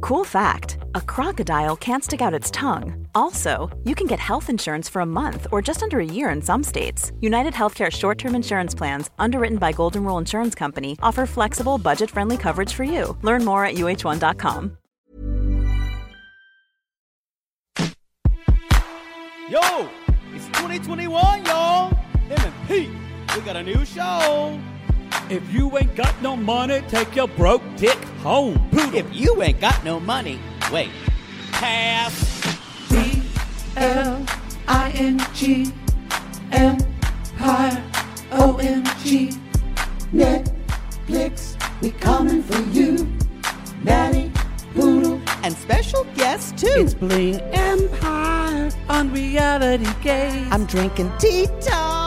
Cool fact a crocodile can't stick out its tongue. Also, you can get health insurance for a month or just under a year in some states. United Healthcare short term insurance plans, underwritten by Golden Rule Insurance Company, offer flexible, budget friendly coverage for you. Learn more at uh1.com. Yo, it's 2021, y'all. Pete, we got a new show. If you ain't got no money, take your broke dick home. Poodle. If you ain't got no money, wait, pass. B L I N G Empire O M G Netflix, we coming for you. Nanny, Poodle, And special guests too. it's Bling Empire on reality gaze. I'm drinking Tito's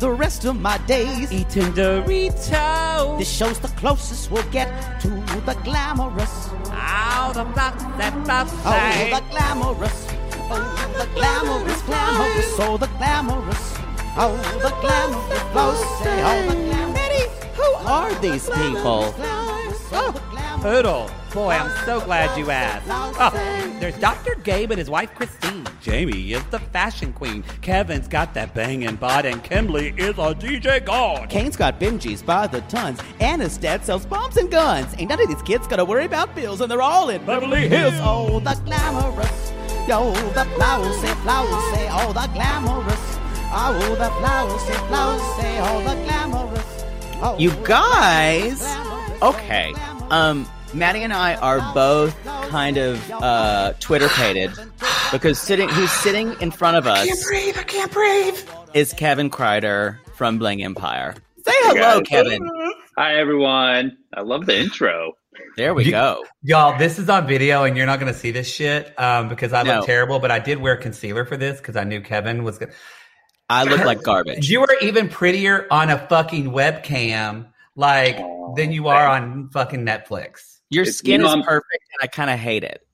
the rest of my days. eating Doritos. This show's the closest we'll get to the glamorous. Out of that, that, that, Oh, the glamorous. Oh, the glamorous, glamorous. Oh, the glamorous. Oh, the glamorous oh, the glamorous. Who are these people? Oh, Poodle. Boy, I'm so glad you asked. Oh, there's Dr. Gabe and his wife Christine. Jaime is the fashion queen. Kevin's got that banging bod, and Kimberly is a DJ god. Kane's got Benjis by the tons, and his dad sells bombs and guns. Ain't none of these kids gotta worry about bills, and they're all in Beverly Hills. Oh, the glamorous. Yo, the flowers say, flowers say, oh, the glamorous. Oh, the flowers say, flowers say, oh, the glamorous. Oh, You guys, glamorous, okay. Glamorous. Um, Maddie and I are both kind of uh, Twitter pated because sitting who's sitting in front of us I can't breathe, I can't breathe. is Kevin Kreider from Bling Empire. Say hello, Kevin. Hi everyone. I love the intro. There we You- go. Y'all, this is on video, and you're not going to see this shit um, because I No. look terrible. But I did wear concealer for this because I knew Kevin was going. to I look like garbage. You are even prettier on a fucking webcam, like Aw, than you are on fucking Netflix. Your It's- skin you know, is perfect, and I kind of hate it.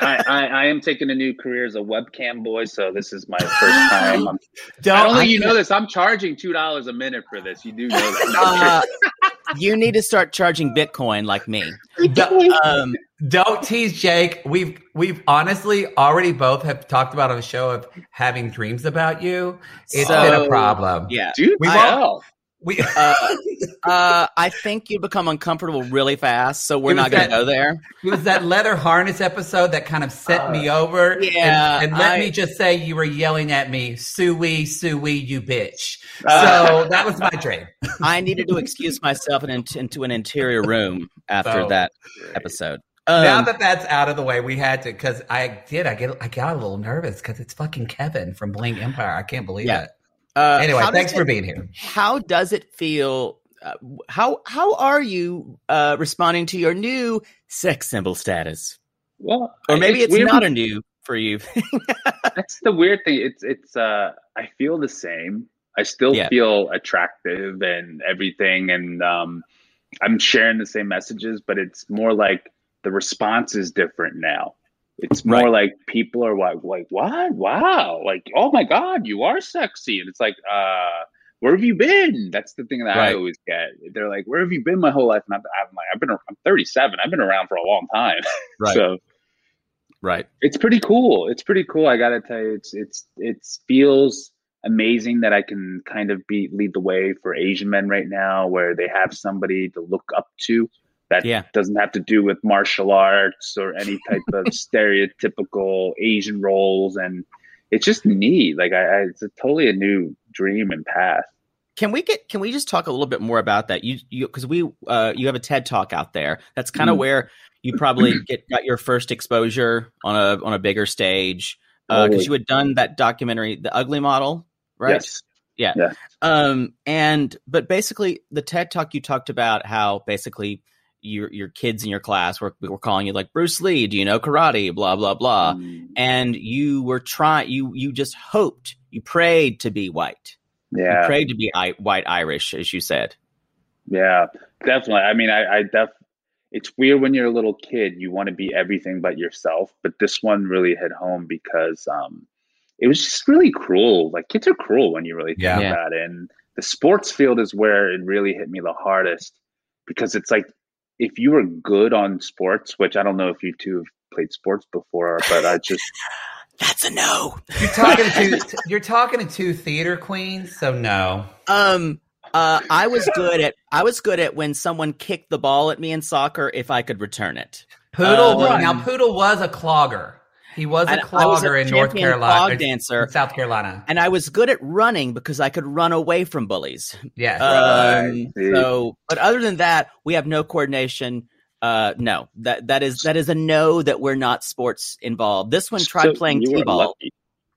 I, I, I am taking a new career as a webcam boy, so this is my first time. I'm, Don't don't think you know this. I'm charging two dollars a minute for this. You do know Uh, that. you need to start charging Bitcoin like me. don't, Um, don't tease Jake. We've we've honestly already both have talked about on the show of having dreams about you. It's So- been a problem. yeah. Dude, we I won't- know. We Uh, uh, I think you become uncomfortable really fast, so we're not going to go there. It was that leather harness episode that kind of set me over. And- yeah, And, let I- me just say, you were yelling at me, Suey, Suey, you bitch. Uh. So that was my dream. I needed to excuse myself in, into an interior room after So- that episode. Um, now that that's out of the way, we had to because I did. I get I got a little nervous because it's fucking Kevin from Bling Empire. I can't believe Yeah. it. Uh, Anyway, how does thanks for it- being here. How does it feel? Uh, how how are you uh, responding to your new sex symbol status? Well, Or maybe it's, weird. not a new for you. That's the weird thing. It's it's. uh I feel the same. I still Yeah. feel attractive and everything, and um, I'm sharing the same messages, but it's more like the response is different now. It's more Right. like people are like, like, what? Wow! Like, oh my god, you are sexy, and it's like, uh, where have you been? That's the thing that I always get. They're like, where have you been my whole life? And I'm, I'm like, I've been, I'm 37. I've been around for a long time. Right. so right. it's pretty cool. It's pretty cool. I gotta tell you, it's it's it feels amazing that I can kind of be lead the way for Asian men right now, where they have somebody to look up to that Yeah. doesn't have to do with martial arts or any type of stereotypical Asian roles, and it's just neat. Like I, I it's a totally a new dream and path. Can we get? Can we just talk a little bit more about that? You, you, because we, uh, you have a TED talk out there. That's kind of Mm. where you probably get got your first exposure on a on a bigger stage. Because Totally. you had done that documentary, The Ugly Model, right? Yes. Yeah. Yeah. Um, and but basically, the TED talk you talked about how basically your your kids in your class were were calling you like Bruce Lee. Do you know karate? Blah blah blah. Mm, And you were trying. You you just hoped. You prayed to be white. You yeah, prayed to be I- white Irish, as you said. yeah, definitely. I mean, I, I def. It's weird when you're a little kid, you want to be everything but yourself. But this one really hit home because um, it was just really cruel. Like kids are cruel when you really think Yeah. Yeah. about it. And the sports field is where it really hit me the hardest because it's like if you were good on sports, which I don't know if you two have played sports before, but I just That's a no. You're talking to you're talking to two theater queens, so no. Um. Uh, I was good at I was good at when someone kicked the ball at me in soccer if I could return it. Poodle Uh, now Poodle was a clogger. He was a And I was a in North Carolina, clog or dancer. South Carolina. And I was good at running because I could run away from bullies. Yeah. Um, Right. so, but other than that, we have no coordination. Uh, no, that that is that is a no that we're not sports involved. This one tried So playing you are t-ball. lucky.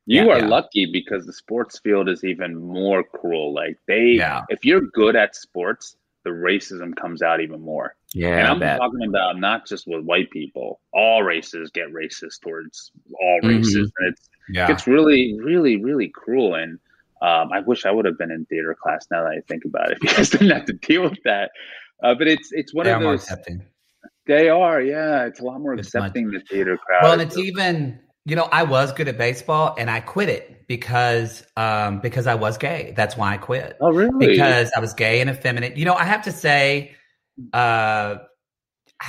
You Yeah, are yeah. lucky because the sports field is even more cruel. Like they, Yeah. if you're good at sports, the racism comes out even more. Yeah, and I I'm bet. talking about not just with white people. All races get racist towards all Mhm. races, and it's yeah. it's really, really, really cruel. And um, I wish I would have been in theater class. Now that I think about it, because I didn't have to deal with that. Uh, but it's it's one They of are more those. accepting. They are, yeah. It's a lot more It's much- accepting the theater crowd. Well, and it's even you know I was good at baseball and I quit it because um because I was gay. That's why I quit. oh really? Because I was gay and effeminate. You know, I have to say, uh,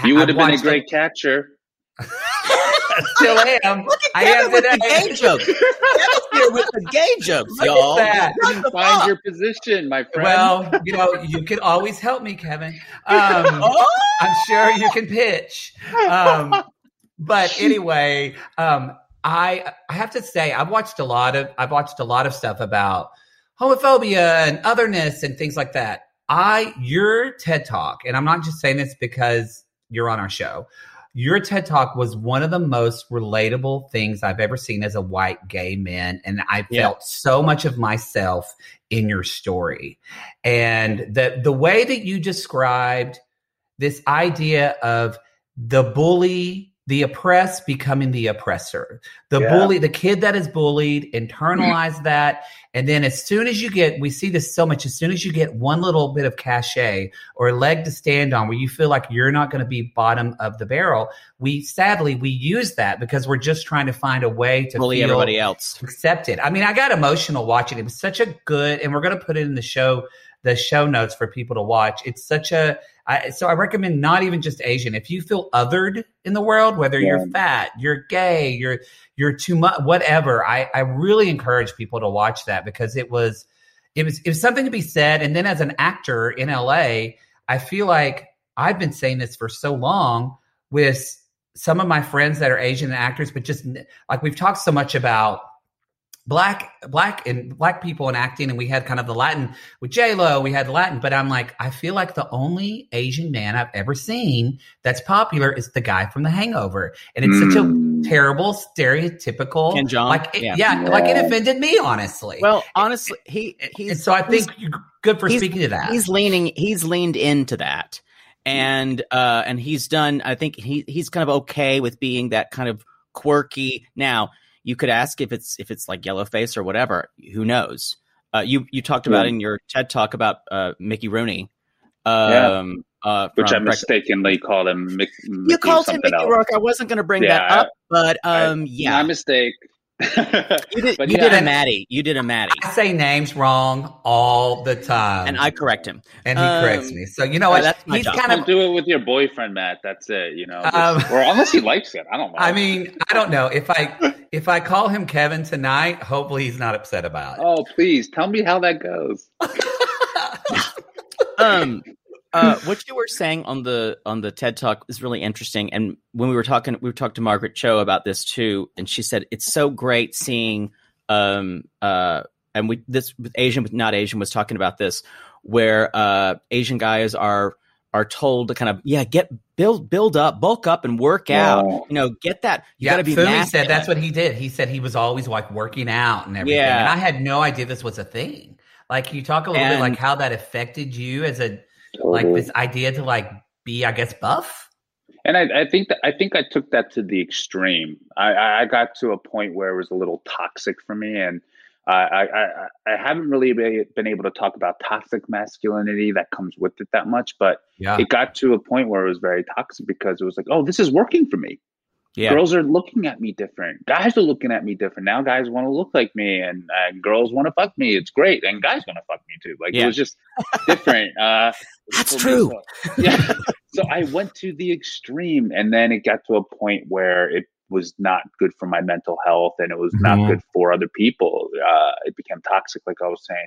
you I would have been a watched great catcher. I still am. I am with the gay jokes. Kevin's here with the gay jokes, Look y'all. that. Didn't find your position, my friend. Well, you know, you can always help me, Kevin. Um, Oh, I'm sure you can pitch. Um, but anyway, um, I I have to say I've watched a lot of I've watched a lot of stuff about homophobia and otherness and things like that. I your TED Talk, and I'm not just saying this because you're on our show. Your TED Talk was one of the most relatable things I've ever seen as a white gay man, and I Yeah. felt so much of myself in your story. And the the way that you described this idea of the bully, the oppressed becoming the oppressor. The Yeah. bully, the kid that is bullied, internalize mm. that. And then as soon as you get, we see this so much, as soon as you get one little bit of cachet or a leg to stand on where you feel like you're not going to be bottom of the barrel, we sadly, we use that because we're just trying to find a way to bully feel everybody else. accepted. I mean, I got emotional watching it. It was such a good, and we're going to put it in the show, the show notes for people to watch. It's such a, I, so I recommend not even just Asian. If you feel othered in the world, whether you're fat, you're gay, you're you're too much, whatever, I I really encourage people to watch that because it was, it was it was something to be said. And then as an actor in LA, I feel like I've been saying this for so long with some of my friends that are Asian actors, but just like we've talked so much about black black and black people in acting and we had kind of the latin with j-lo we had latin but i'm like i feel like the only asian man i've ever seen that's popular is the guy from the hangover and it's such a Mm. terrible stereotypical Ken Jeong? like it- Yeah. yeah. like it offended me honestly Well, honestly, he and so i he's- think you're good for speaking to that he's leaning he's leaned into that and uh and he's done i think he he's kind of okay with being that kind of quirky now you could ask if it's if it's like yellow face or whatever who knows uh you you talked about Yeah. in your ted talk about uh mickey rooney um uh Which I mistakenly called him. Mick, you Mickey called him mickey else. rourke i wasn't going to bring Yeah, that up but um I- yeah my mistake. You did, but you yeah, did a maddie you did a maddie i say names wrong all the time and i correct him and he um, corrects me so you know uh, what that's my he's job. kind Don't of do it with your boyfriend, Matt. That's it. You know, Um, or unless he likes it. I don't know. I mean, I don't know if I if I call him Kevin tonight. Hopefully, he's not upset about it. oh please tell me how that goes. um uh what you were saying on the on the ted talk is really interesting and when we were talking we talked to margaret cho about this too and she said it's so great seeing um uh and we this asian with not asian was talking about this where uh asian guys are are told to kind of yeah get build build up bulk up and work out you know get that you yeah, gotta be Fumi said that's what he did. He said he was always like working out and everything. Yeah. And I had no idea this was a thing. Like, can you talk a little bit like how that affected you as a like this idea to like be, I guess, buff. And I, I think that I think I took that to the extreme. I, I got to a point where it was a little toxic for me, and I, I, I haven't really been able to talk about toxic masculinity that comes with it that much, but Yeah. it got to a point where it was very toxic because it was like, oh, this is working for me. Yeah. Girls are looking at me different. Guys are looking at me different. Now guys want to look like me and, and girls want to fuck me. It's great. And guys want to fuck me too. Like Yeah. it was just different. Uh, That's true. So- yeah. so I went to the extreme and then it got to a point where it was not good for my mental health and it was not good for other people. Uh, it became toxic, like I was saying.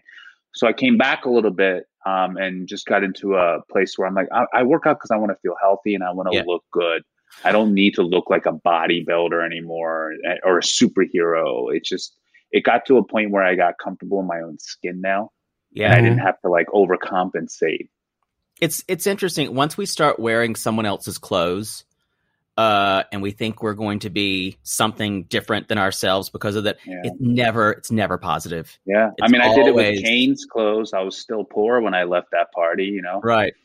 So I came back a little bit um, and just got into a place where I'm like, I, I work out because I want to feel healthy and I want to Yeah. look good. I don't need to look like a bodybuilder anymore eh, or a superhero. It just it got to a point where I got comfortable in my own skin now, Yeah. and I didn't have to like overcompensate. it's it's interesting once we start wearing someone else's clothes uh and we think we're going to be something different than ourselves because of that Yeah. it's never it's never positive Yeah, I It's mean, I did it with Kane's clothes. I was still poor when I left that party. You know, right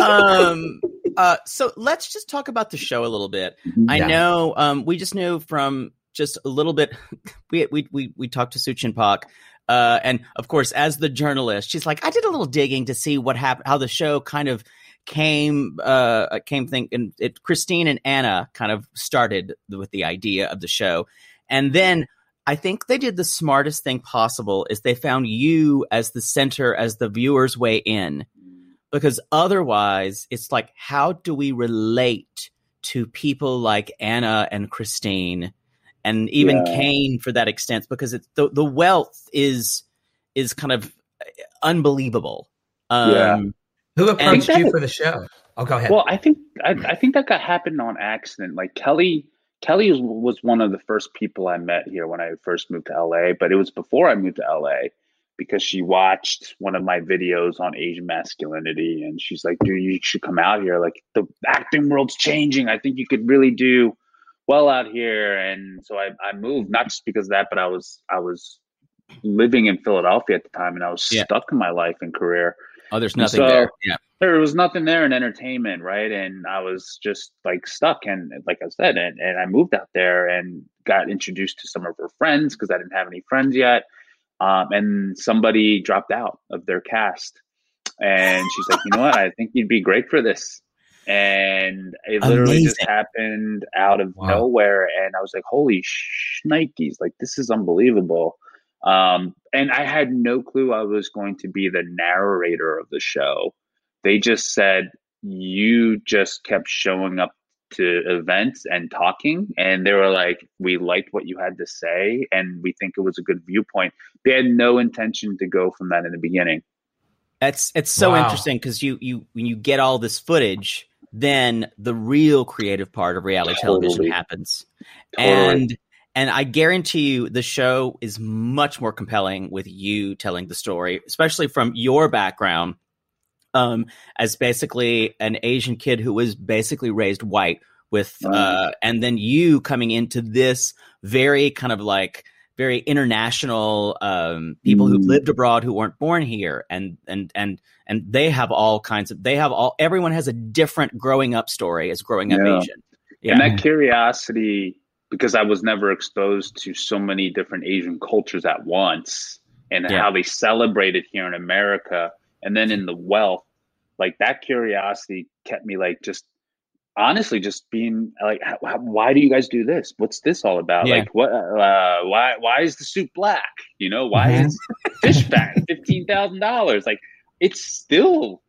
um uh so let's just talk about the show a little bit. I know um we just knew from just a little bit we we we, we talked to suchin pak uh and of course as the journalist she's like i did a little digging to see what happened how the show kind of came uh came think and it christine and anna kind of started with the idea of the show. And then i think they did the smartest thing possible is they found you as the center as the viewer's way in because otherwise it's like how do we relate to people like anna and christine and even Yeah. kane for that extent because it's the, the wealth is is kind of unbelievable um Yeah. Who approached you for the show? Oh, go ahead. Well, I think I, I think that got happened on accident. Like Kelly, Kelly was, was one of the first people I met here when I first moved to LA, but it was before I moved to LA because she watched one of my videos on Asian masculinity, and she's like, "Dude, you should come out here. Like the acting world's changing. I think you could really do well out here." And so I, I moved not just because of that, but I was I was living in Philadelphia at the time, and I was Yeah. stuck in my life and career oh there's nothing So- there yeah there was nothing there in entertainment, right? And I was just like stuck. And like I said, and, and I moved out there and got introduced to some of her friends because I didn't have any friends yet. Um, and somebody dropped out of their cast. And she's like, you know what? I think you'd be great for this. And it literally just happened out of Wow. nowhere. And I was like, holy shnikes, like this is unbelievable. Um, and I had no clue I was going to be the narrator of the show they just said you just kept showing up to events and talking and they were like we liked what you had to say and we think it was a good viewpoint they had no intention to go from that in the beginning It's it's so Wow. interesting because you you when you get all this footage, then the real creative part of reality television happens, Totally. and and I guarantee you the show is much more compelling with you telling the story, especially from your background, um, as basically an Asian kid who was basically raised white with, Right. uh, and then you coming into this very kind of like very international um, people who Mm. lived abroad who weren't born here and and and and they have all kinds of they have all everyone has a different growing up story as growing up Yeah. asian yeah and that curiosity because i was never exposed to so many different asian cultures at once and Yeah. how they celebrated here in america and then in the wealth like that curiosity kept me like just honestly just being like why do you guys do this? What's this all about? Yeah. like what uh why why is the soup black? You know why Mm-hmm. is fish fat? $15000 like it's still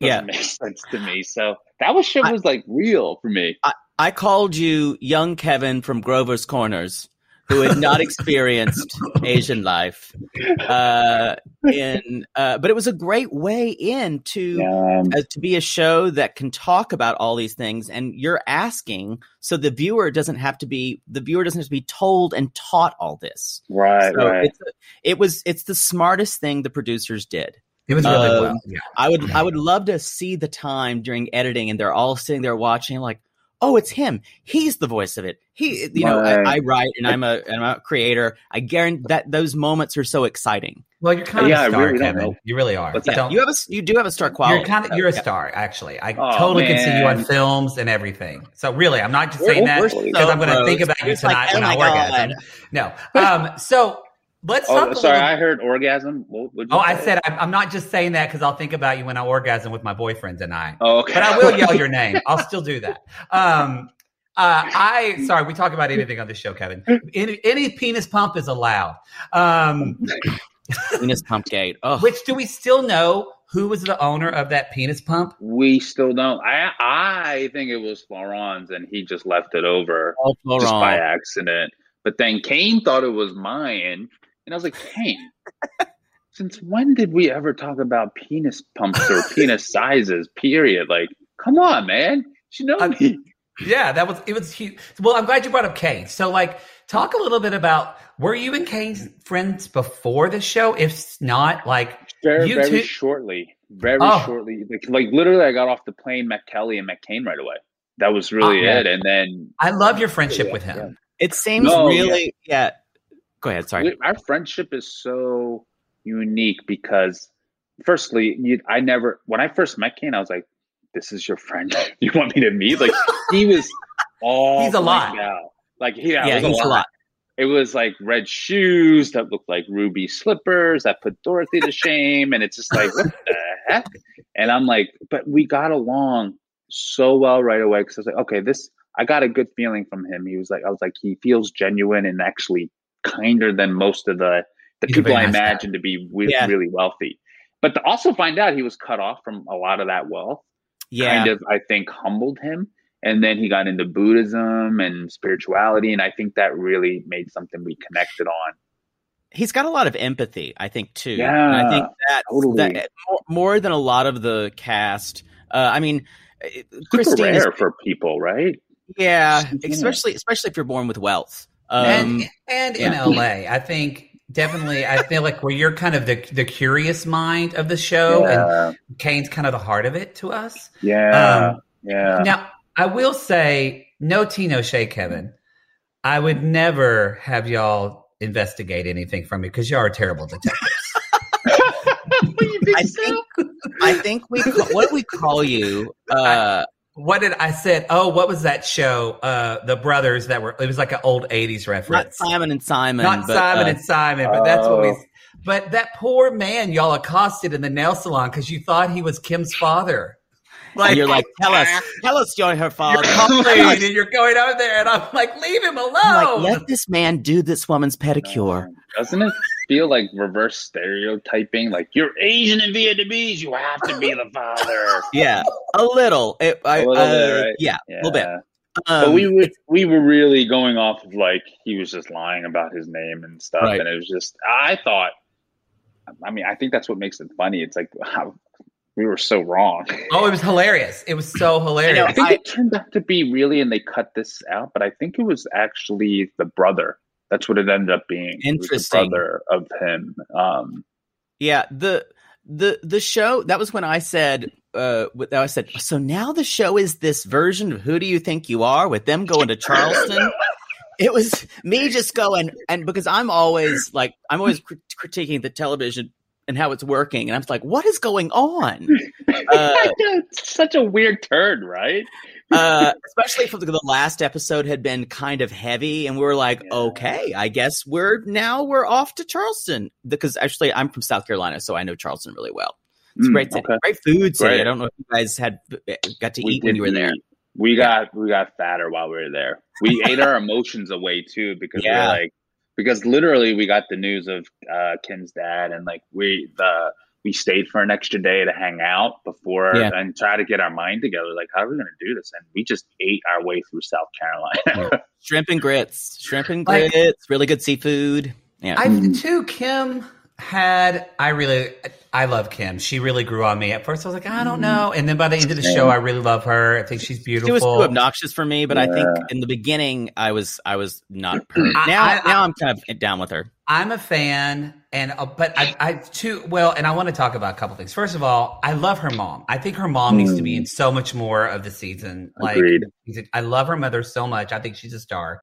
doesn't Yeah. make sense to me. So that was shit I- was like real for me. I called you young kevin from grover's corners who had not experienced asian life uh in uh but it was a great way in to yeah uh, to be a show that can talk about all these things and you're asking so the viewer doesn't have to be the viewer doesn't have to be told and taught all this Right, so right. it's a, it was it's the smartest thing the producers did it was really uh, well. Yeah. i would i would love to see the time during editing and they're all sitting there watching like oh it's him he's the voice of it he you know Right. I, I write and i'm a and i'm a creator i guarantee that those moments are so exciting Well, you're kind of Yeah, I a star, really Kevin. You really are. What's You that? don't- You have a you do have a star quality. You're kind of you're a star, actually. I Oh, totally can see you on films and everything. So really, I'm not just We're- saying that because so I'm going to think about you It's like, tonight oh when I my orgasm. No. Um, so let's. Oh, sorry, little- I heard orgasm. What, you Oh, I say? said I'm, I'm not just saying that because I'll think about you when I orgasm with my boyfriend tonight. Oh, okay. But I will yell your name. I'll still do that. Um, uh, I sorry, we talk about anything on this show, Kevin. Any, any penis pump is allowed. Um, Penis pump gate. Oh, which do we still know who was the owner of that penis pump? We still don't. I I think it was Florence, and he just left it over all just by accident. But then Kane thought it was mine, and I was like, Kane, since when did we ever talk about penis pumps or penis sizes? Period. Like, come on, man. You know I'm- me. Yeah, that was it was huge. Well, I'm glad you brought up Kane. So, like, talk a little bit about were you and Kane friends before the show? If not, like, Very, You very two- shortly. Very Oh. shortly. Like, like literally, I got off the plane, met Kelly, and met Kane right away. That was really Oh, yeah. it. And then I love your friendship Yeah, with him. It seems No, really yeah. Go ahead. Sorry. our friendship is so unique because, firstly, you, I never when I first met Kane, I was like, "This is your friend. you want me to meet?" Like he was all He's a lot. out. Like yeah, yeah, it was he's a lot. It was like red shoes that looked like ruby slippers that put Dorothy to shame, and it's just like what the heck? And I'm like, but we got along so well right away because I was like, okay, this I got a good feeling from him. He was like, I was like, he feels genuine and actually kinder than most of the the He's people I imagine to be Yeah. really wealthy. But to also find out he was cut off from a lot of that wealth Yeah. kind of I think humbled him. And then he got into Buddhism and spirituality, and I think that really made something we connected on. he's got a lot of empathy, I think too. Yeah, and I think that, totally. that more, more than a lot of the cast. Uh, I mean, uh, Super Christine is rare for people, right? yeah, Yeah. especially especially if you're born with wealth. Um, and and in. LA, I think definitely. I feel like where you're kind of the the curious mind of the show, and Kane's kind of the heart of it to us. yeah, Um, yeah. Now, I will say, no tino no shade, Kevin. I would never have y'all investigate anything from me because y'all are terrible detectives. I think I think we ca- what do we call you? Uh, what did I said? Oh, what was that show? Uh, the brothers that were. It was like an old '80s reference. not reference. Simon and Simon, Not but, Simon uh, and Simon, but that's what we. Oh. But that poor man y'all accosted in the nail salon because you thought he was Kim's father. And you're like, tell us, tell us you're her you're father. and you're going out there, and I'm like, leave him alone. I'm like, let this man do this woman's pedicure. Um, doesn't it feel like reverse stereotyping? Like you're Asian and Vietnamese, you have to be the father. Yeah, a little. It, I, A little uh, bit, right? Yeah, a little bit. Um, but we were we were really going off of like he was just lying about his name and stuff, Right. and it was just I thought. I mean, I think that's what makes it funny. It's like how we were so wrong. oh, it was hilarious. It was so hilarious. I think I- it turned out to be really, and they cut this out, but I think it was actually the brother. That's what it ended up being. Interesting. the brother of him. Um, Yeah, the the the show that was when I said uh I said so now the show is this version of Who Do You Think You Are with them going to Charleston. it was me just going and because I'm always like I'm always crit- critiquing the television and how it's working and I'm like what is going on? Uh, it's such a weird turn, right? uh, especially if the last episode had been kind of heavy, and we were like, Yeah. okay, I guess we're now we're off to Charleston because actually I'm from South Carolina, so I know Charleston really well. It's Mm, great city, okay. great food city. Great. I don't know if you guys had got to We eat when you were there. eat. We got we got fatter while we were there. We ate our emotions away too because we Yeah. were like because literally we got the news of uh, Kim's dad and like we the we stayed for an extra day to hang out before Yeah. and try to get our mind together. Like how are we going to do this? And we just ate our way through South Carolina. Shrimp and grits, shrimp and Like- grits, really good seafood. Yeah, I too, Kim had. I really, I love Kim. She really grew on me. At first, I was like, I don't know, and then by the end of the show, I really love her. I think she's beautiful. she was too obnoxious for me, but I think in the beginning I was I was not. Per- now I- now I'm kind of down with her. I'm a fan, and uh, but I, I too well, and I want to talk about a couple things. First of all, I love her mom. I think her mom needs to be in so much more of the season. Like, Agreed. I love her mother so much. I think she's a star.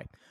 apply.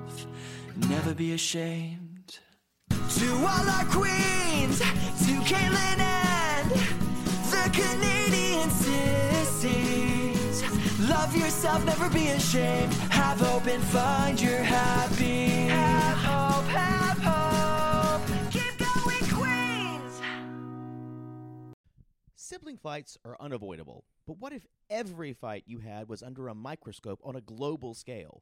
never be ashamed. To all our queens, to Caitlin and the Canadian sissies. Love yourself, never be ashamed. Have hope and find your happy. Have hope, have hope. Keep going, Queens. Sibling fights are unavoidable, but what if every fight you had was under a microscope on a global scale?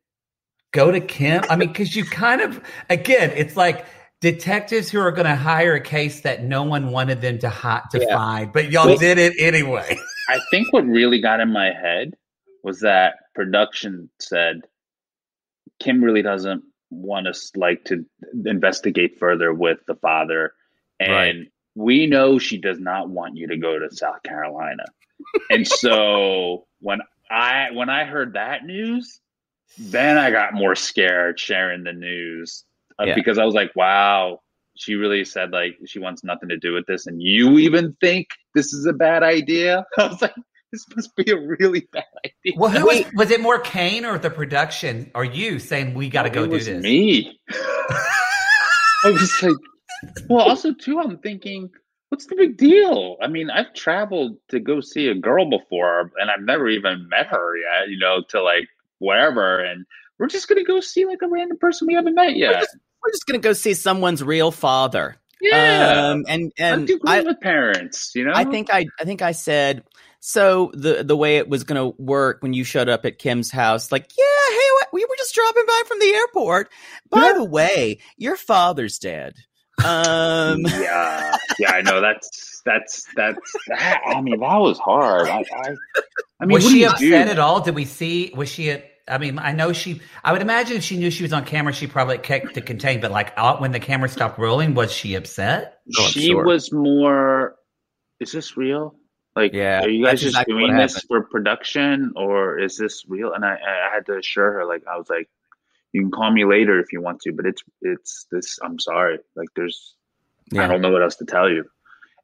go to Kim? I mean, because you kind of, again, it's like detectives who are going to hire a case that no one wanted them to hi- to Yeah. find, but y'all Well- did it anyway. I think what really got in my head was that production said Kim really doesn't want us like to investigate further with the father, and Right. we know she does not want you to go to South Carolina. and so when I when I heard that news, then I got more scared sharing the news uh, Yeah. because I was like, wow. She really said like she wants nothing to do with this, and you even think this is a bad idea. I was like, this must be a really bad idea. Well, who was, was it more Kane or the production or you saying we got to go it do was this? Me. I was like, well, also too, I'm thinking, what's the big deal? I mean, I've traveled to go see a girl before, and I've never even met her yet. You know, to like wherever, and we're just gonna go see like a random person we haven't met yet. We're just, we're just gonna go see someone's real father. yeah, Um, and I and do I, with parents. You know, I think I I think I said so the the way it was going to work when you showed up at Kim's house like yeah hey what, we were just dropping by from the airport by Yeah. the way your father's dead um yeah, yeah, I know. That's that's that's. That, I mean, that was hard. I, I, I mean, was what do she you upset do? at all? Did we see? Was she? At, I mean, I know she. I would imagine if she knew she was on camera, she probably kept to contain. But like out when the camera stopped rolling, was she upset? Oh, she sure. was more. Is this real? Like, Yeah, are you guys just exactly doing this for production, or is this real? And I, I had to assure her, like, I was like, you can call me later if you want to, but it's, it's this. I'm sorry. Like, there's, I don't know what else to tell you.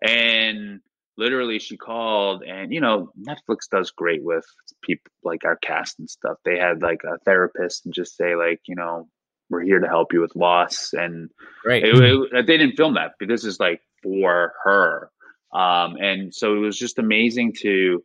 And literally, she called, and you know, Netflix does great with people like our cast and stuff. They had like a therapist and just say, like, you know, we're here to help you with loss and great it, it- they didn't film that, but this is like for her. Um, and so it was just amazing to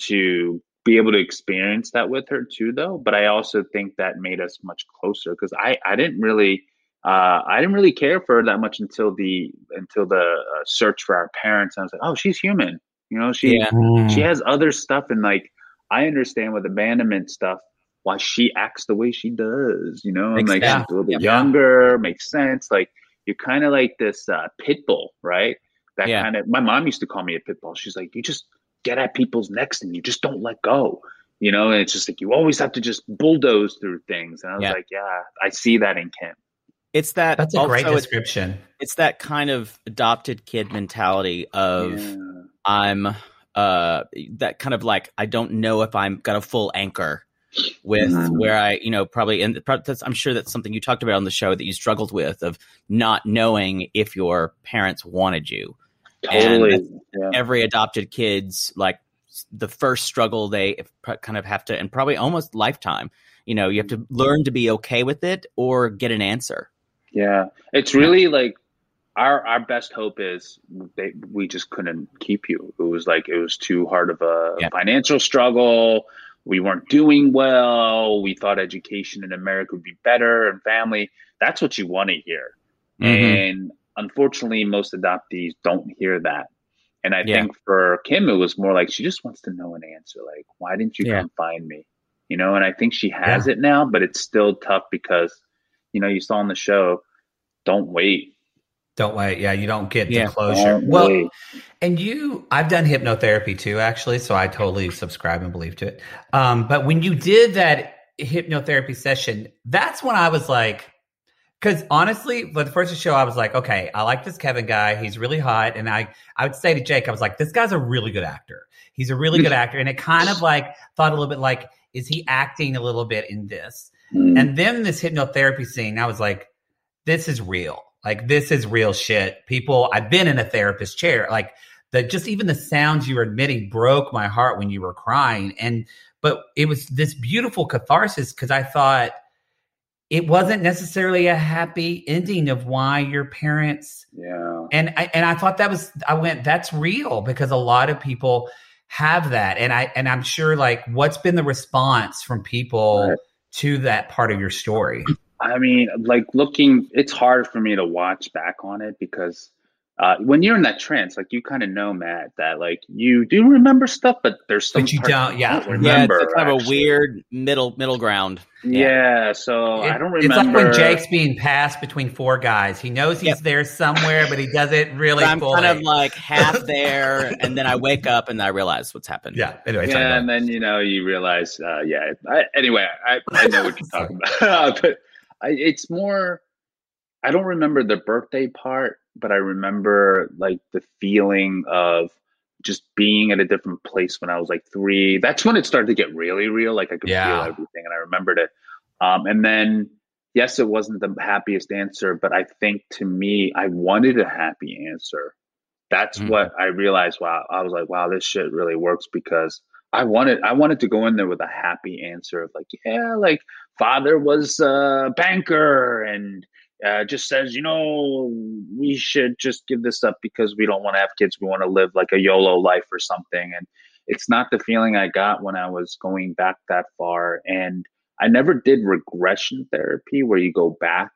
to be able to experience that with her too, though. But I also think that made us much closer because I I didn't really uh, I didn't really care for her that much until the until the uh, search for our parents. I was like, oh, she's human. You know, she Yeah. she has other stuff, and like I understand with abandonment stuff why she acts the way she does. You know, and Makes like sense. she's a little bit Yeah. younger, makes sense. Like you're kind of like this uh, pit bull, right? That Yeah. kind of. My mom used to call me a pit bull. She's like, you just get at people's necks and you just don't let go. You know, and it's just like you always have to just bulldoze through things. And I was Yeah. like, yeah, I see that in Kim. It's that That's a great also it's, description. it's that kind of adopted kid mentality of Yeah. I'm uh that kind of like I don't know if I'm got a full anchor with Mhm. where I you know probably and that's, I'm sure that's something you talked about on the show that you struggled with of not knowing if your parents wanted you. And Totally. Yeah. Every adopted kid's like the first struggle they kind of have to and probably almost lifetime. You know, you have to learn to be okay with it or get an answer. Yeah, it's really like our our best hope is they, we just couldn't keep you. It was like it was too hard of a Yeah. financial struggle. We weren't doing well. We thought education in America would be better and family. That's what you want to hear. Mhm. And unfortunately, most adoptees don't hear that. And I Yeah. think for Kim, it was more like she just wants to know an answer. Like, why didn't you Yeah. come find me? You know, and I think she has it now, but it's still tough because, you know, you saw on the show, don't wait. Don't wait. Yeah, you don't get Yeah. the closure. Well, wait. And you, I've done hypnotherapy too, actually, so I totally subscribe and believe to it. Um, but when you did that hypnotherapy session, that's when I was like, because honestly, for the first show, I was like, okay, I like this Kevin guy. He's really hot, and I, I would say to Jake, I was like, this guy's a really good actor. He's a really good actor, and it kind of like thought a little bit like, is he acting a little bit in this? Mm. And then this hypnotherapy scene, I was like, this is real. Like this is real shit. People, I've been in a therapist chair. Like the just even the sounds you were admitting broke my heart when you were crying. And but it was this beautiful catharsis because I thought it wasn't necessarily a happy ending of why your parents yeah. and I and I thought that was I went that's real because a lot of people have that and I and I'm sure like what's been the response from people Right. To that part of your story. I mean, like looking, it's hard for me to watch back on it because uh, when you're in that trance, like you kind of know, Matt, that like you do remember stuff, but there's some But you don't- yeah. Yeah, remember. it's a kind of a weird middle middle ground. Yeah, so I don't remember. It's like when Jake's being passed between four guys. He knows he's Yep. there somewhere, but he doesn't really I'm fully. kind of like half there, and then I wake up and I realize what's happened. yeah. Anyway, yeah, and ahead. then you know you realize, uh, yeah. I, anyway, I, I know what you're talking about, but I, it's more. I don't remember the birthday part, but I remember like the feeling of just being at a different place when I was like three. That's when it started to get really real. Like I could Yeah. feel everything, and I remembered it. Um, and then, yes, it wasn't the happiest answer, but I think to me, I wanted a happy answer. That's Mhm. what I realized. Wow, I was like, wow, this shit really works because I wanted I wanted to go in there with a happy answer of like, yeah, like father was a banker and uh, just says, you know, we should just give this up because we don't want to have kids. We want to live like a YOLO life or something. And it's not the feeling I got when I was going back that far. And I never did regression therapy where you go back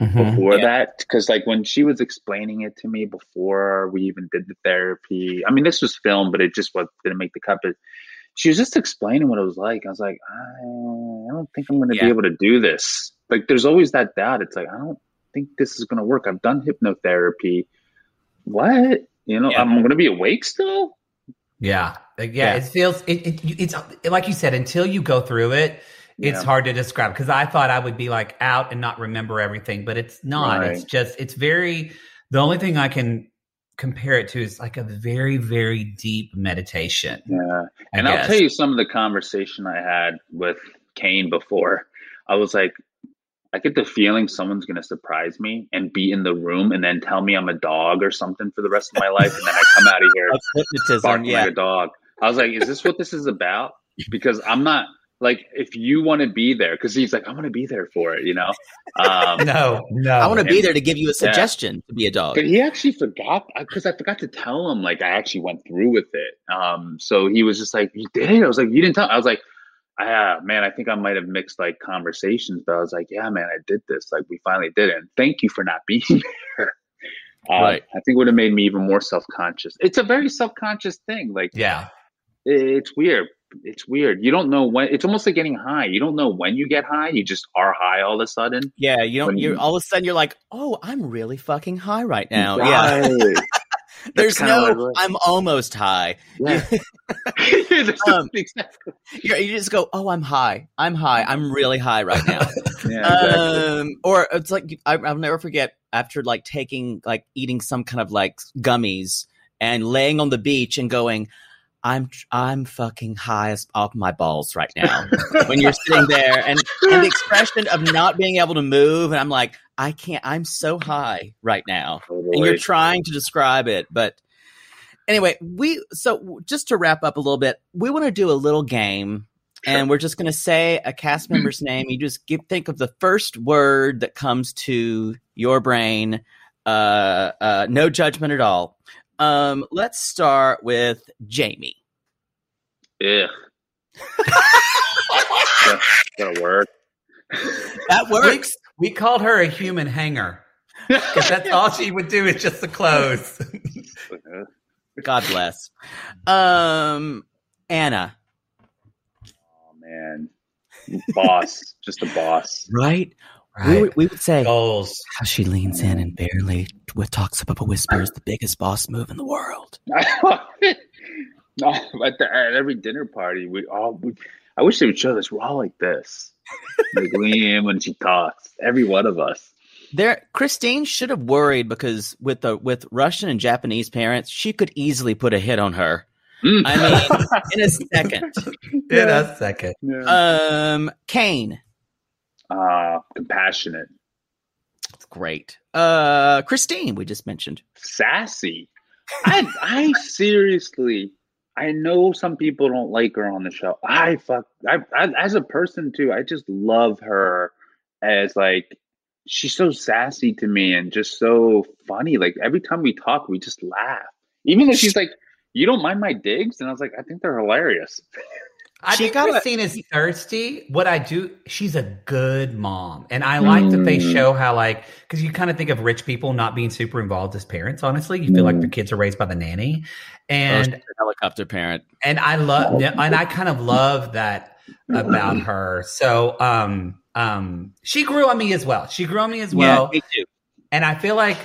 Mhm. before Yeah. that because like when she was explaining it to me before we even did the therapy i mean this was filmed but it just was, didn't make the cut but she was just explaining what it was like i was like i, I don't think i'm going to Yeah. be able to do this like there's always that doubt it's like i don't think this is going to work i've done hypnotherapy what you know Yeah. i'm going to be awake still Yeah. Like, yeah, Yeah. it feels it, it it's like you said until you go through it it's Yeah. hard to describe because I thought I would be like out and not remember everything, but it's not. It's just it's very the only thing I can compare it to is like a very very deep meditation. yeah and I'll tell you some of the conversation I had with Kane before. I was like, I get the feeling someone's going to surprise me and be in the room and then tell me I'm a dog or something for the rest of my life. And then I come out of here hypnotism. barking Yeah. like a dog. I was like, is this what this is about? Because I'm not like, if you want to be there, because he's like, I want to be there for it, you know? Um, No, no. I want to be there to give you a suggestion to be a dog. But he actually forgot because I forgot to tell him like I actually went through with it. Um, so he was just like, "You did it?" I was like, "You didn't tell." I was like, "Ah, man, I think I might have mixed like conversations." But I was like, "Yeah, man, I did this. Like, we finally did it. And thank you for not being there." Um, Right. I think it would have made me even more self conscious. It's a very self conscious thing. Like, Yeah. it's weird. It's weird. You don't know when. It's almost like getting high. You don't know when you get high. You just are high all of a sudden. Yeah, you don't. When You you- all of a sudden you're like, oh, I'm really fucking high right now. Yeah, Right. there's no. what it was. I'm almost high. Yeah. Um, exactly. You, you just go, oh, I'm high. I'm high. I'm really high right now. Yeah, exactly. um, or it's like I, I'll never forget after like taking like eating some kind of like gummies and laying on the beach and going. I'm I'm fucking high as off my balls right now. when you're sitting there and, and the expression of not being able to move, and I'm like, I can't. I'm so high right now, and you're trying to describe it, but anyway, we so just to wrap up a little bit, we want to do a little game, and we're just going to say a cast member's name. You just give, think of the first word that comes to your brain. Uh, uh, no judgment at all. Um, let's start with Jaime. Yeah. That's gonna work. That works. We called her a human hanger because that's all she would do is just the clothes. God bless. Um, Anna. Oh man, boss, just a boss. Right. We, would, we would say Goals. how she leans in and barely with talks up a whisper is the biggest boss move in the world. no, at, the, at every dinner party, we all. We, I wish they would show this. We're all like this, like lean in when she talks. Every one of us. There, Christine should have worried because with the with Russian and Japanese parents, she could easily put a hit on her. Mm. I mean, in a second. In a second. Um, Kane, uh, compassionate, That's great. Uh, Christine, we just mentioned. sassy. I I seriously. I know some people don't like her on the show. I fuck. I, I as a person too. I just love her as like she's so sassy to me and just so funny. Like every time we talk, we just laugh. Even though she's like, "You don't mind my digs," and I was like, "I think they're hilarious." I She think got a- Christine is thirsty. What I do, she's a good mom, and I like that they Mm. show how like because you kind of think of rich people not being super involved as parents. Honestly, you feel like Mm. their kids are raised by the nanny, Oh, and a helicopter parent. and I love and I kind of love that about her. So um um she grew on me as well. She grew on me as well, yeah, me too. and I feel like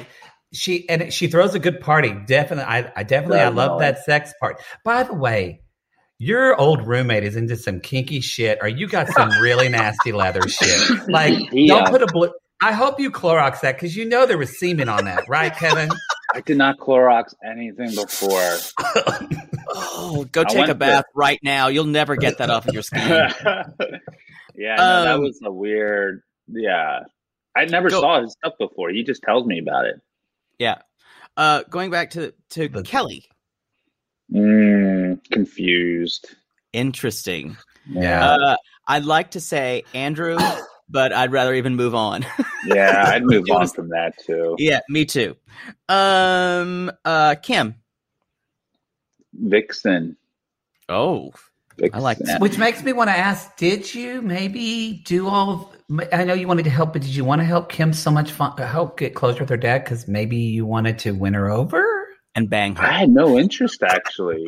she and she throws a good party. Definitely, I, I definitely I love that sex part. By the way. Your old roommate is into some kinky shit, or you got some really nasty leather shit. Like, Yeah. don't put a blue. I hope you Clorox that because you know there was semen on that, right, Kevin? I did not Clorox anything before. Oh, go I take a bath right now. You'll never get that off of your skin. yeah, no, that Um, was a weird. Yeah, I never Go- saw his stuff before. He just tells me about it. yeah. Uh, going back to to The- Kelly. Mm, confused. Interesting. Yeah. Uh, I'd like to say Andrew, but I'd rather even move on. Yeah, I'd move on from that too. yeah, me too. Um, uh, Kim. Vixen. Oh, I like that. Which makes me want to ask: Did you maybe do all? Of, I know you wanted to help, but did you want to help Kim so much fun, help get closer with her dad? Because maybe you wanted to win her over. And bang her. I had no interest actually.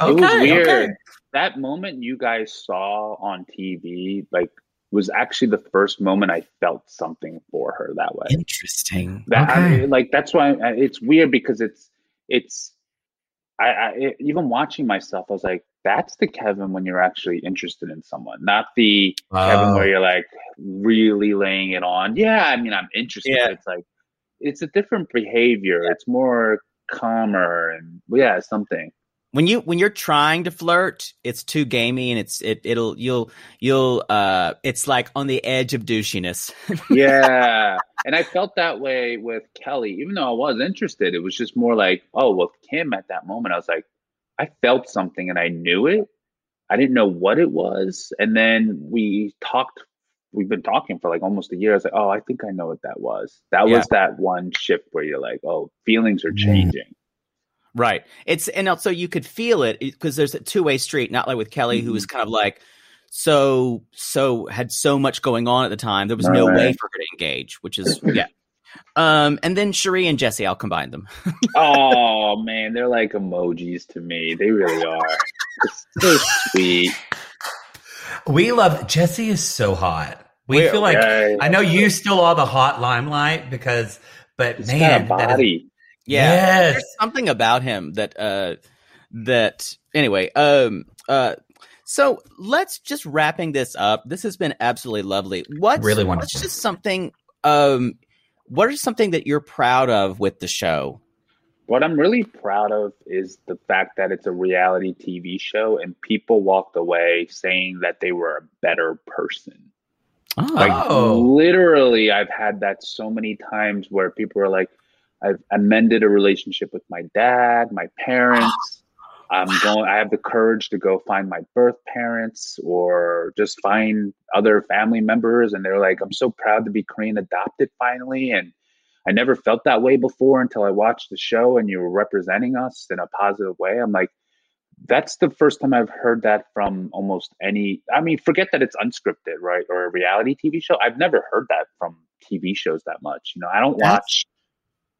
it was weird. okay. That moment you guys saw on TV, like, was actually the first moment I felt something for her that way. Interesting. That I mean, like that's why I- it's weird because it's it's I, I it, even watching myself, I was like, that's the Kevin when you're actually interested in someone, not the Kevin Oh. where you're like really laying it on. Yeah, I mean, I'm interested. Yeah. It's like it's a different behavior. It's more calmer and yeah, something. when you when you're trying to flirt, it's too gamey and it's it it'll you'll you'll uh it's like on the edge of douchiness. Yeah. and I felt that way with Kelly, even though I was interested. It was just more like, oh, with Kim at that moment, I was like, I felt something and I knew it. I didn't know what it was. And then we talked, we've been talking for like almost a year. I was like, oh, I think I know what that was. That Yeah. was that one shift where you're like, oh, feelings are Mm. changing. right. It's and also you could feel it because there's a two way street, not like with Kelly who was kind of like so so had so much going on at the time. There was no Right. way for her to engage, which is yeah. Um and then Cherie and Jesse, I'll combine them. oh, man. They're like emojis to me. They really are. It's so sweet. We love Jesse is so hot. We We're- feel like Yeah. I know you still are the hot limelight because, but It's man, got a that is- body. Yeah. Yes. There's something about him that uh that anyway, um uh so let's just wrapping this up. This has been absolutely lovely. What's Really what's wonderful. just something um what is something that you're proud of with the show? What I'm really proud of is the fact that it's a reality TV show and people walked away saying that they were a better person. Oh, Like literally, I've had that so many times where people are like, I've amended a relationship with my dad, my parents. I'm going. I have the courage to go find my birth parents or just find other family members, and they're like, "I'm so proud to be Korean adopted finally." And I never felt that way before until I watched the show, and you were representing us in a positive way. I'm like, that's the first time I've heard that from almost any. I mean, forget that it's unscripted, right, or a reality TV show. I've never heard that from TV shows that much. You know, I don't That's- watch.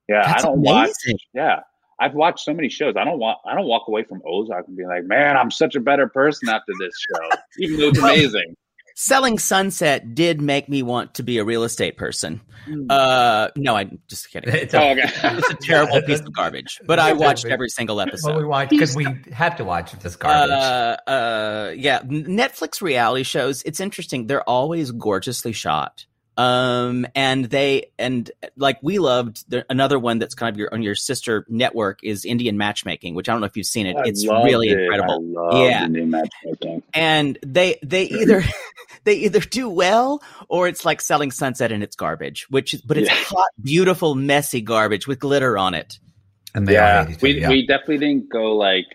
Yeah, I don't watch. Yeah, I've watched so many shows. I don't want. I don't walk away from Ozark and be like, man, I'm such a better person after this show, even though it's amazing. Selling Sunset did make me want to be a real estate person. Hmm. Uh no, I'm just kidding. It's Oh, a, okay. It's a terrible piece of garbage, but I watched every single well, we episode. because we have to watch this garbage. Uh, uh, yeah, Netflix reality shows. It's interesting. They're always gorgeously shot. Um, and they and like we loved there, another one that's kind of your on your sister network is Indian Matchmaking, which I don't know if you've seen it. I it's really it. incredible. I love Yeah. the new matchmaking. And they they either they either do well or it's like selling Sunset and it's garbage. Which is but it's Yeah. hot, beautiful, messy garbage with glitter on it. and they all Yeah, hate each we yeah. we definitely didn't go like.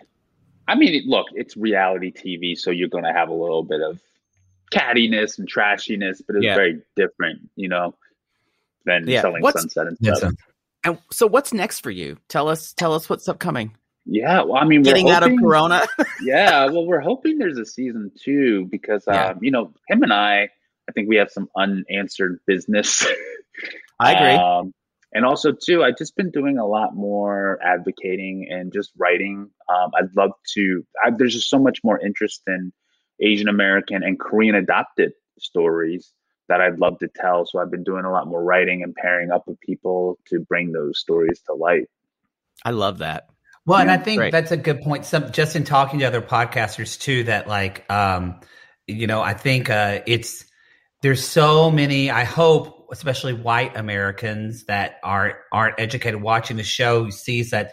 I mean, look, it's reality TV, so you're going to have a little bit of cattiness and trashiness, but it's Yeah. very different, you know, than Yeah. selling What's- sunset and stuff. so- And so, what's next for you? Tell us, tell us what's upcoming. Yeah, well, I mean, we're Getting out of Corona. yeah, well, we're hoping there's a season two because, Yeah. um, you know, him and I, I think we have some unanswered business. I agree. Um, and also, too, I've just been doing a lot more advocating and just writing. Um, I'd love to. I, there's just so much more interest in Asian American and Korean adopted stories that I'd love to tell. So I've been doing a lot more writing and pairing up with people to bring those stories to light. I love that. Well, and I think Great. that's a good point. Some just in talking to other podcasters too, that like, um, you know, I think uh, it's there's so many. I hope, especially white Americans that aren't aren't educated, watching the show sees that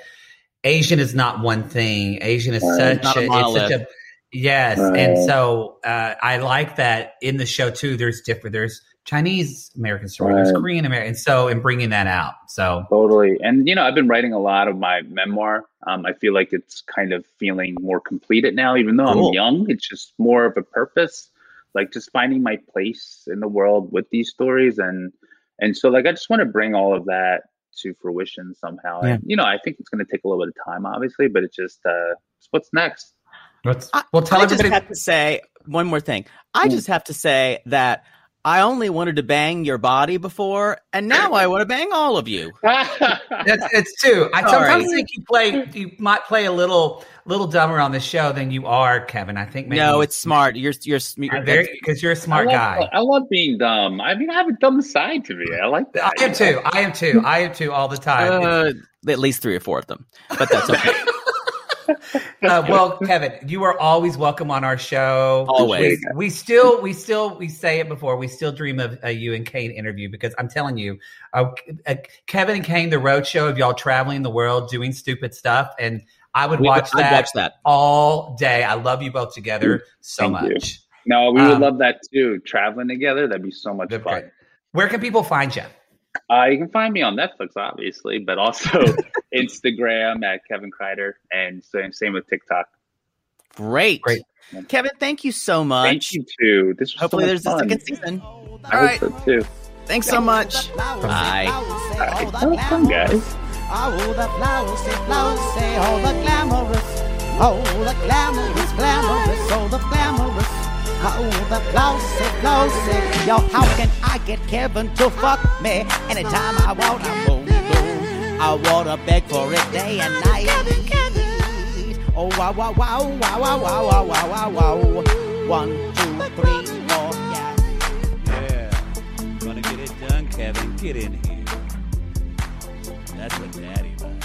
Asian is not one thing. Asian is Right. such Not a a, it's such a yes, Right. and so uh, I like that in the show too. There's different. There's Chinese American story, there's Korean American, and so and bringing that out. So Totally. And, you know, I've been writing a lot of my memoir. Um, I feel like it's kind of feeling more completed now, even though Cool. I'm young. It's just more of a purpose, like just finding my place in the world with these stories. And, and so, like, I just want to bring all of that to fruition somehow. Yeah. And, you know, I think it's going to take a little bit of time, obviously, but it's just, uh, it's what's next? Let's I, well tell I just everybody. have to say one more thing. I just have to say that I only wanted to bang your body before, and now I want to bang all of you. That's it's too. I Sorry. sometimes think you play you might play a little little dumber on the show than you are, Kevin. I think maybe No, it's smart. You're you're because you're a smart I love, guy. I love being dumb. I mean, I have a dumb side to me. I like that. I am too. I am too. I am too all the time. uh, at least three or four of them, but that's okay. Uh, well, Kevin, you are always welcome on our show. Always. We, we still, we still, we say it before. We still dream of a you and Kane interview because I'm telling you, uh, uh, Kevin and Kane, the road show of y'all traveling the world doing stupid stuff, and I would We- watch that, watch that. all day. I love you both together so Thank you. much. No, we would Um, love that too. Traveling together, that'd be so much fun. great. Where can people find you? Uh, you can find me on Netflix, obviously, but also Instagram at Kevin Kreider, and same same with TikTok. Great. Great. Kevin, thank you so much. Thank you too. This was Hopefully, so there's much a second season. All I right. hope so too. Thanks so much. Bye. All right, that was fun, guys. Oh, the flowersy, flowersy, oh, the glamorous. Oh, the glamorous, glamorous, oh, the glamorous. Oh, the flowersy, flowersy. Yo, how can I get Kevin to fuck me? Anytime I want a boom, boom. I want to beg for it day and night. Kevin, Kevin. Oh, wow, wow, wow, wow, wow, wow, wow, wow, wow. One, two, three, four, yeah. Yeah. Gonna get it done, Kevin. Get in here. That's what daddy likes.